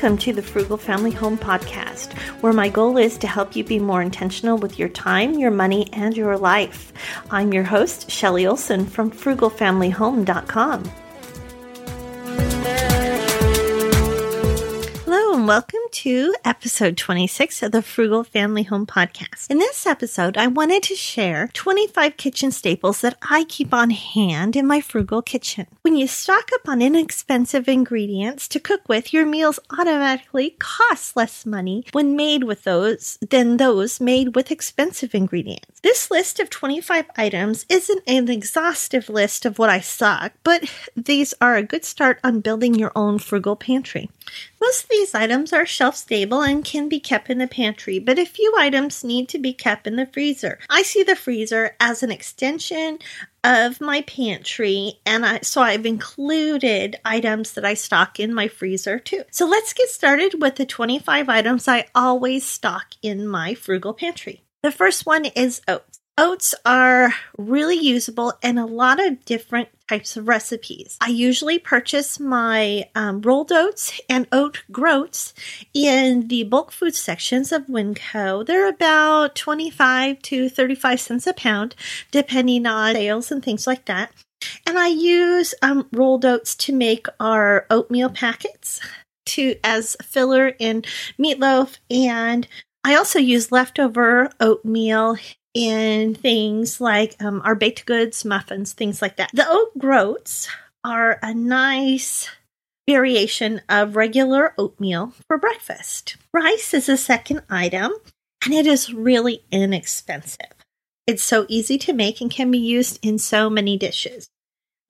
Welcome to the Frugal Family Home Podcast, where my goal is to help you be more intentional with your time, your money, and your life. I'm your host, Shelly Olson from frugalfamilyhome.com. Hello, and welcome to episode 26 of the Frugal Family Home Podcast. In this episode, I wanted to share 25 kitchen staples that I keep on hand in my frugal kitchen. When you stock up on inexpensive ingredients to cook with, your meals automatically cost less money when made with those than those made with expensive ingredients. This list of 25 items isn't an exhaustive list of what I stock, but these are a good start on building your own frugal pantry. Most of these items are shelf stable and can be kept in the pantry, but a few items need to be kept in the freezer. I see the freezer as an extension of my pantry and I so I've included items that I stock in my freezer too. So let's get started with the 25 items I always stock in my frugal pantry. The first one is oats. Oats are really usable in a lot of different types of recipes. I usually purchase my um, rolled oats and oat groats in the bulk food sections of Winco. They're about 25 to 35 cents a pound, depending on sales and things like that. And I use um, rolled oats to make our oatmeal packets to as filler in meatloaf and I also use leftover oatmeal in things like um, our baked goods, muffins, things like that. The oat groats are a nice variation of regular oatmeal for breakfast. Rice is a second item, and it is really inexpensive. It's so easy to make and can be used in so many dishes.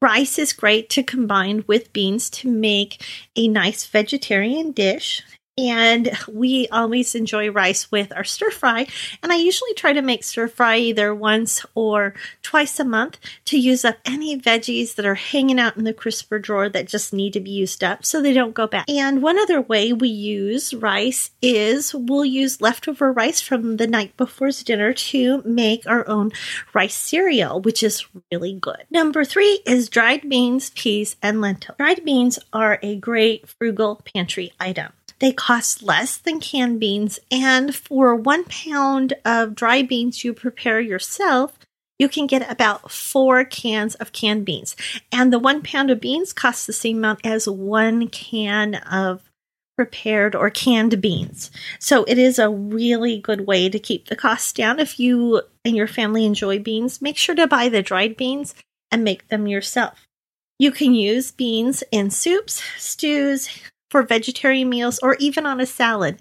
Rice is great to combine with beans to make a nice vegetarian dish. And we always enjoy rice with our stir fry. And I usually try to make stir fry either once or twice a month to use up any veggies that are hanging out in the crisper drawer that just need to be used up so they don't go bad. And one other way we use rice is we'll use leftover rice from the night before's dinner to make our own rice cereal, which is really good. Number three is dried beans, peas, and lentils. Dried beans are a great frugal pantry item. They cost less than canned beans, and for one pound of dry beans you prepare yourself, you can get about four cans of canned beans. And the one pound of beans costs the same amount as one can of prepared or canned beans. So it is a really good way to keep the costs down. If you and your family enjoy beans, make sure to buy the dried beans and make them yourself. You can use beans in soups, stews, for vegetarian meals or even on a salad.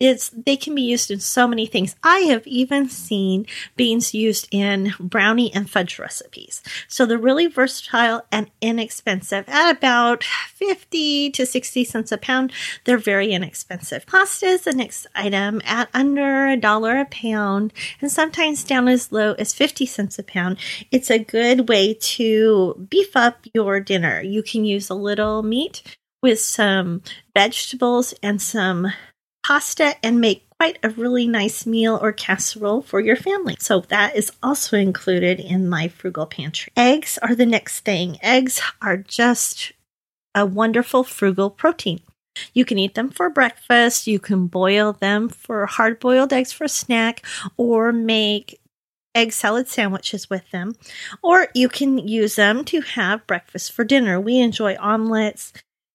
It's they can be used in so many things. I have even seen beans used in brownie and fudge recipes. So they're really versatile and inexpensive at about 50 to 60 cents a pound. They're very inexpensive. Pasta is the next item at under a dollar a pound and sometimes down as low as 50 cents a pound. It's a good way to beef up your dinner. You can use a little meat with some vegetables and some pasta and make quite a really nice meal or casserole for your family. So that is also included in my frugal pantry. Eggs are the next thing. Eggs are just a wonderful frugal protein. You can eat them for breakfast, you can boil them for hard boiled eggs for a snack, or make egg salad sandwiches with them, or you can use them to have breakfast for dinner. We enjoy omelets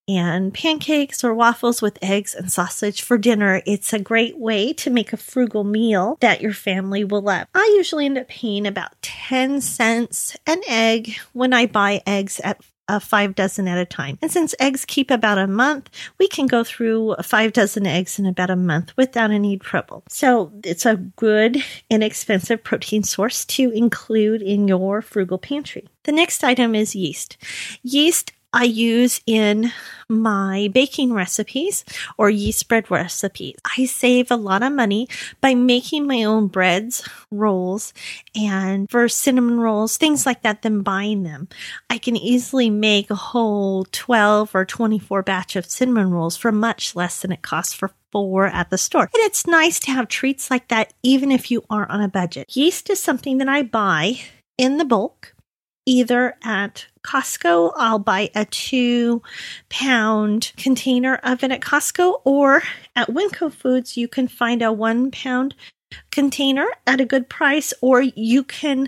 and pancakes or waffles with eggs and sausage for dinner. It's a great way to make a frugal meal that your family will love. I usually end up paying about 10 cents an egg when I buy eggs at a five dozen at a time. And since eggs keep about a month, we can go through five dozen eggs in about a month without any trouble. So it's a good, inexpensive protein source to include in your frugal pantry. The next item is yeast. Yeast I use in my baking recipes or yeast bread recipes. I save a lot of money by making my own breads, rolls, and for cinnamon rolls, things like that, than buying them. I can easily make a whole 12 or 24 batch of cinnamon rolls for much less than it costs for four at the store. And it's nice to have treats like that even if you aren't on a budget. Yeast is something that I buy in the bulk either at Costco, I'll buy a two pound container of it at Costco, or at Winco Foods, you can find a one pound container at a good price, or you can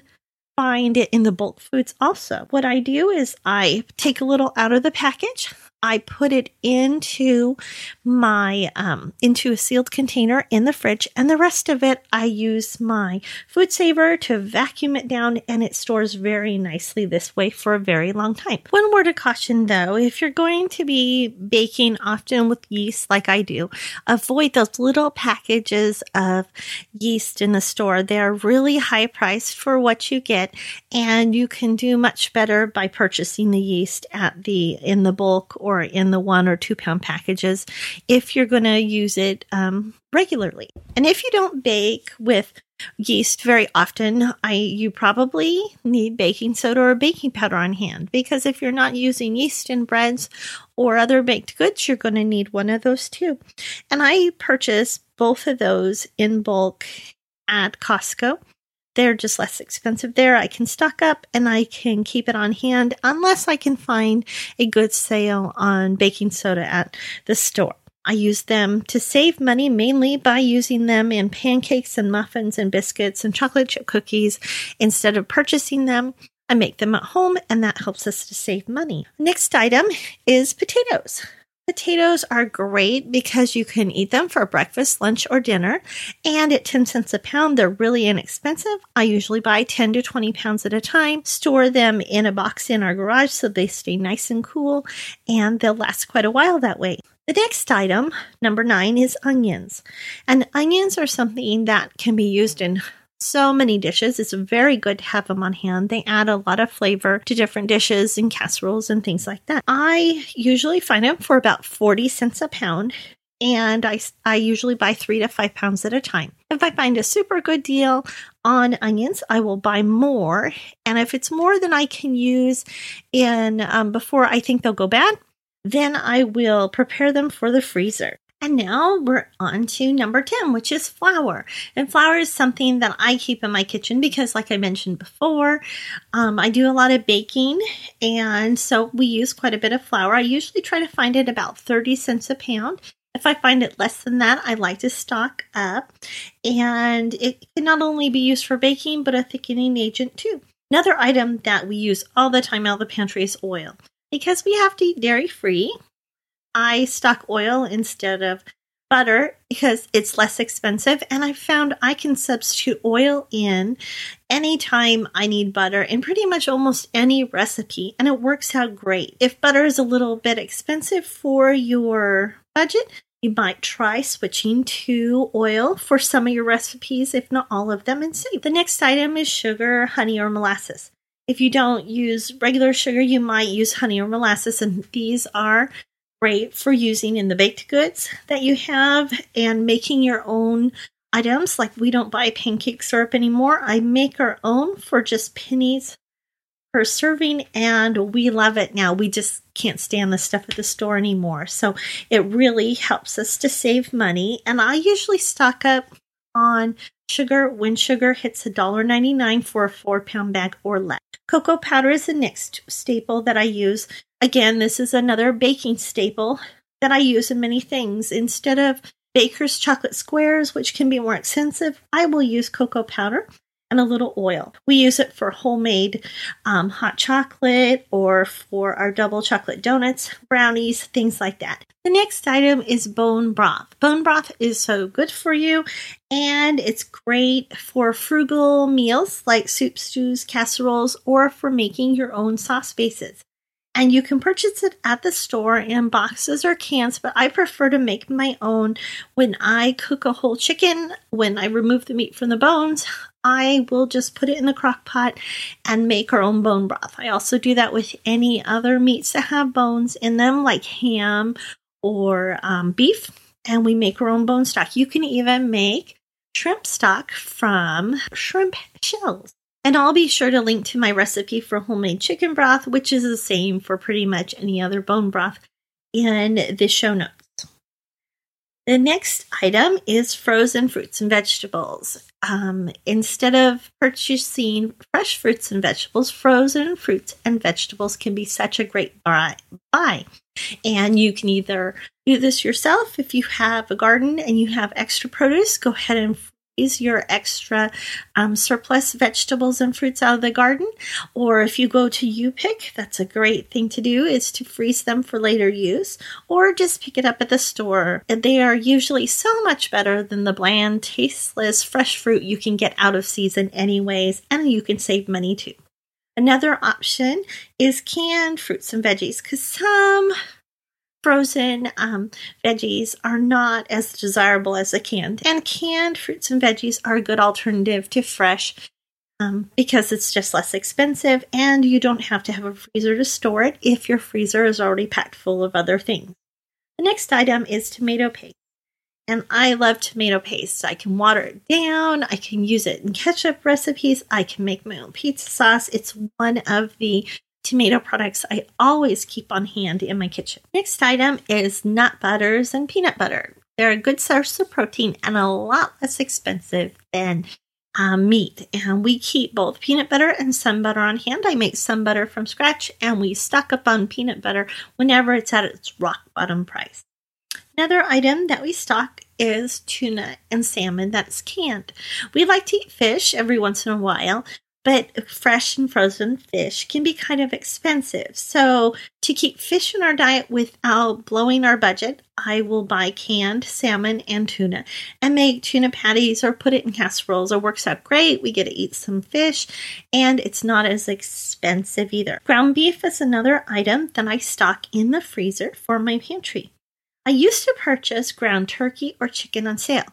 find it in the bulk foods also. What I do is I take a little out of the package, I put it into my um, into a sealed container in the fridge, and the rest of it I use my food saver to vacuum it down, and it stores very nicely this way for a very long time. One word of caution though, if you're going to be baking often with yeast like I do, avoid those little packages of yeast in the store. They're really high priced for what you get, and you can do much better by purchasing the yeast at the in the bulk or or in the one or two pound packages if you're going to use it um, regularly. And if you don't bake with yeast very often, I you probably need baking soda or baking powder on hand because if you're not using yeast in breads or other baked goods, you're going to need one of those too. And I purchase both of those in bulk at Costco. They're just less expensive there. I can stock up and I can keep it on hand unless I can find a good sale on baking soda at the store. I use them to save money mainly by using them in pancakes and muffins and biscuits and chocolate chip cookies instead of purchasing them. I make them at home and that helps us to save money. Next item is potatoes. Potatoes are great because you can eat them for breakfast, lunch, or dinner. And at 10 cents a pound, they're really inexpensive. I usually buy 10 to 20 pounds at a time, store them in a box in our garage so they stay nice and cool, and they'll last quite a while that way. The next item, number nine, is onions. And onions are something that can be used in so many dishes. It's very good to have them on hand. They add a lot of flavor to different dishes and casseroles and things like that. I usually find them for about 40 cents a pound. And I, I usually buy three to five pounds at a time. If I find a super good deal on onions, I will buy more. And if it's more than I can use in um, before I think they'll go bad, then I will prepare them for the freezer. And now we're on to number 10, which is flour. And flour is something that I keep in my kitchen because, like I mentioned before, um, I do a lot of baking. And so we use quite a bit of flour. I usually try to find it about 30 cents a pound. If I find it less than that, I like to stock up. And it can not only be used for baking, but a thickening agent too. Another item that we use all the time out of the pantry is oil. Because we have to eat dairy free, I stock oil instead of butter because it's less expensive and I found I can substitute oil in anytime I need butter in pretty much almost any recipe and it works out great. If butter is a little bit expensive for your budget, you might try switching to oil for some of your recipes, if not all of them, and save. The next item is sugar, honey, or molasses. If you don't use regular sugar, you might use honey or molasses, and these are great for using in the baked goods that you have and making your own items. Like we don't buy pancake syrup anymore. I make our own for just pennies per serving and we love it now. We just can't stand the stuff at the store anymore. So it really helps us to save money. And I usually stock up on sugar when sugar hits $1.99 for a four pound bag or less. Cocoa powder is the next staple that I use Again, this is another baking staple that I use in many things. Instead of baker's chocolate squares, which can be more expensive, I will use cocoa powder and a little oil. We use it for homemade um, hot chocolate or for our double chocolate donuts, brownies, things like that. The next item is bone broth. Bone broth is so good for you and it's great for frugal meals like soup, stews, casseroles, or for making your own sauce bases and you can purchase it at the store in boxes or cans, but I prefer to make my own. When I cook a whole chicken, when I remove the meat from the bones, I will just put it in the crock pot and make our own bone broth. I also do that with any other meats that have bones in them, like ham or um, beef, and we make our own bone stock. You can even make shrimp stock from shrimp shells. And I'll be sure to link to my recipe for homemade chicken broth, which is the same for pretty much any other bone broth, in the show notes. The next item is frozen fruits and vegetables. Um, instead of purchasing fresh fruits and vegetables, frozen fruits and vegetables can be such a great buy. And you can either do this yourself if you have a garden and you have extra produce, go ahead and freeze your extra um, surplus vegetables and fruits out of the garden. Or if you go to U-Pick, that's a great thing to do is to freeze them for later use or just pick it up at the store. They are usually so much better than the bland, tasteless, fresh fruit you can get out of season anyways, and you can save money too. Another option is canned fruits and veggies because some frozen um, veggies are not as desirable as the canned. And canned fruits and veggies are a good alternative to fresh um, because it's just less expensive and you don't have to have a freezer to store it if your freezer is already packed full of other things. The next item is tomato paste. And I love tomato paste. I can water it down. I can use it in ketchup recipes. I can make my own pizza sauce. It's one of the tomato products I always keep on hand in my kitchen. Next item is nut butters and peanut butter. They're a good source of protein and a lot less expensive than um, meat. And we keep both peanut butter and sun butter on hand. I make sun butter from scratch and we stock up on peanut butter whenever it's at its rock bottom price. Another item that we stock is tuna and salmon that's canned. We like to eat fish every once in a while, but fresh and frozen fish can be kind of expensive. So, to keep fish in our diet without blowing our budget, I will buy canned salmon and tuna and make tuna patties or put it in casseroles. It works out great. We get to eat some fish and it's not as expensive either. Ground beef is another item that I stock in the freezer for my pantry. I used to purchase ground turkey or chicken on sale.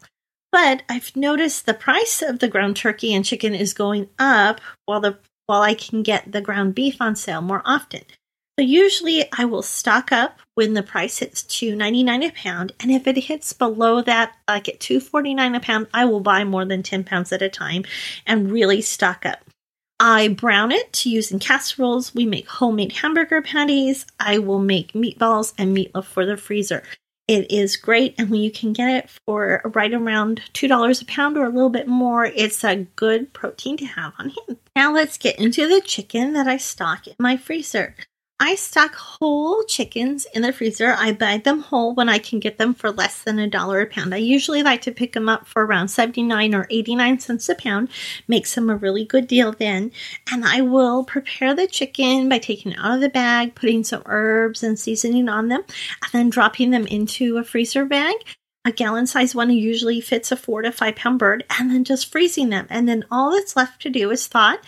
But I've noticed the price of the ground turkey and chicken is going up while the while I can get the ground beef on sale more often. So usually I will stock up when the price hits two ninety nine a pound, and if it hits below that, like at two forty nine a pound, I will buy more than ten pounds at a time and really stock up. I brown it to use in casseroles. We make homemade hamburger patties. I will make meatballs and meatloaf for the freezer. It is great, and when you can get it for right around $2 a pound or a little bit more, it's a good protein to have on hand. Now let's get into the chicken that I stock in my freezer. I stock whole chickens in the freezer. I buy them whole when I can get them for less than a dollar a pound. I usually like to pick them up for around 79 or 89 cents a pound. Makes them a really good deal then. And I will prepare the chicken by taking it out of the bag, putting some herbs and seasoning on them, and then dropping them into a freezer bag. A gallon size one usually fits a four to five pound bird, and then just freezing them. And then all that's left to do is thaw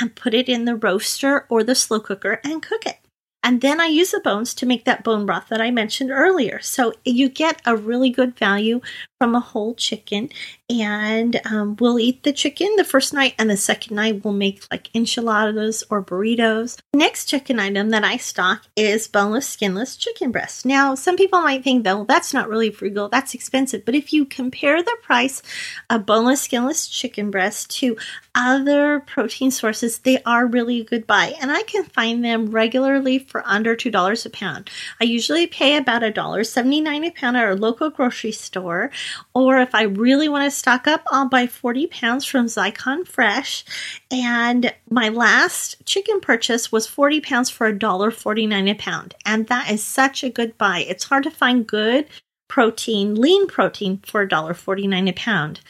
and put it in the roaster or the slow cooker and cook it. And then I use the bones to make that bone broth that I mentioned earlier. So you get a really good value from a whole chicken. And um, we'll eat the chicken the first night, and the second night we'll make like enchiladas or burritos. Next chicken item that I stock is boneless, skinless chicken breast. Now, some people might think, though, that's not really frugal, that's expensive. But if you compare the price of boneless, skinless chicken breast to other protein sources, they are really a good buy. And I can find them regularly for under $2 a pound. I usually pay about $1.79 a pound at our local grocery store. Or if I really want to stock up, I'll buy 40 pounds from Zaycon Fresh. And my last chicken purchase was 40 pounds for $1.49 a pound. And that is such a good buy. It's hard to find good protein, lean protein for $1.49 a pound.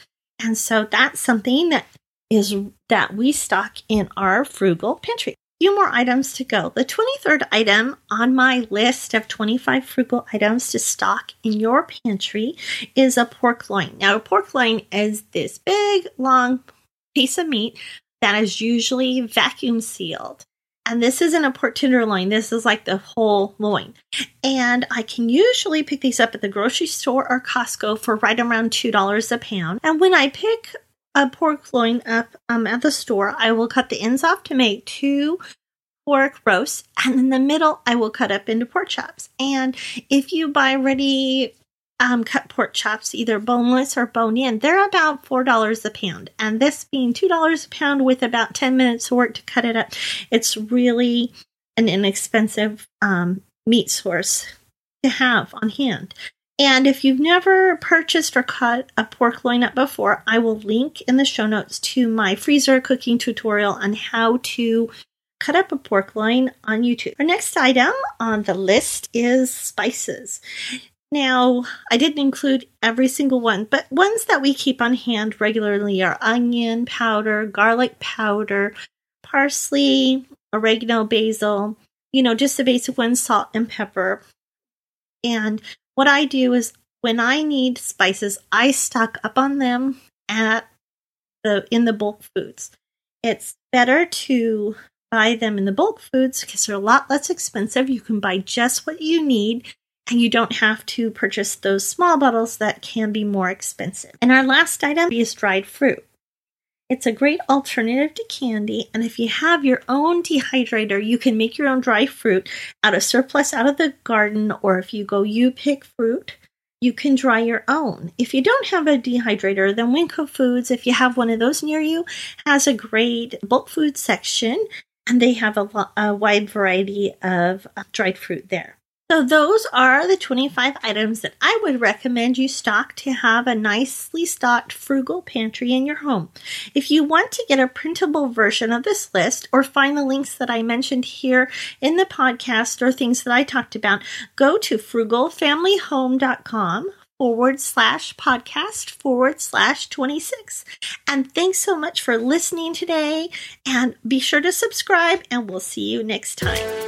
And so that's something that is that we stock in our frugal pantry few more items to go. The 23rd item on my list of 25 frugal items to stock in your pantry is a pork loin. Now, a pork loin is this big, long piece of meat that is usually vacuum sealed. And this isn't a pork tenderloin. This is like the whole loin. And I can usually pick these up at the grocery store or Costco for right around $2 a pound. And when I pick a pork loin up um, at the store, I will cut the ends off to make two pork roasts, and in the middle, I will cut up into pork chops. And if you buy ready um, cut pork chops, either boneless or bone in, they're about $4 a pound. And this being $2 a pound with about 10 minutes of work to cut it up, it's really an inexpensive um, meat source to have on hand. And if you've never purchased or cut a pork loin up before, I will link in the show notes to my freezer cooking tutorial on how to cut up a pork loin on YouTube. Our next item on the list is spices. Now, I didn't include every single one, but ones that we keep on hand regularly are onion powder, garlic powder, parsley, oregano, basil, you know, just the basic ones, salt and pepper. And what I do is when I need spices, I stock up on them at the in the bulk foods. It's better to buy them in the bulk foods because they're a lot less expensive. You can buy just what you need and you don't have to purchase those small bottles that can be more expensive. And our last item is dried fruit. It's a great alternative to candy, and if you have your own dehydrator, you can make your own dry fruit out of surplus out of the garden, or if you go you pick fruit, you can dry your own. If you don't have a dehydrator, then Winco Foods, if you have one of those near you, has a great bulk food section, and they have a, a wide variety of uh, dried fruit there. So, those are the 25 items that I would recommend you stock to have a nicely stocked frugal pantry in your home. If you want to get a printable version of this list or find the links that I mentioned here in the podcast or things that I talked about, go to frugalfamilyhome.com forward slash podcast forward slash 26. And thanks so much for listening today. And be sure to subscribe, and we'll see you next time.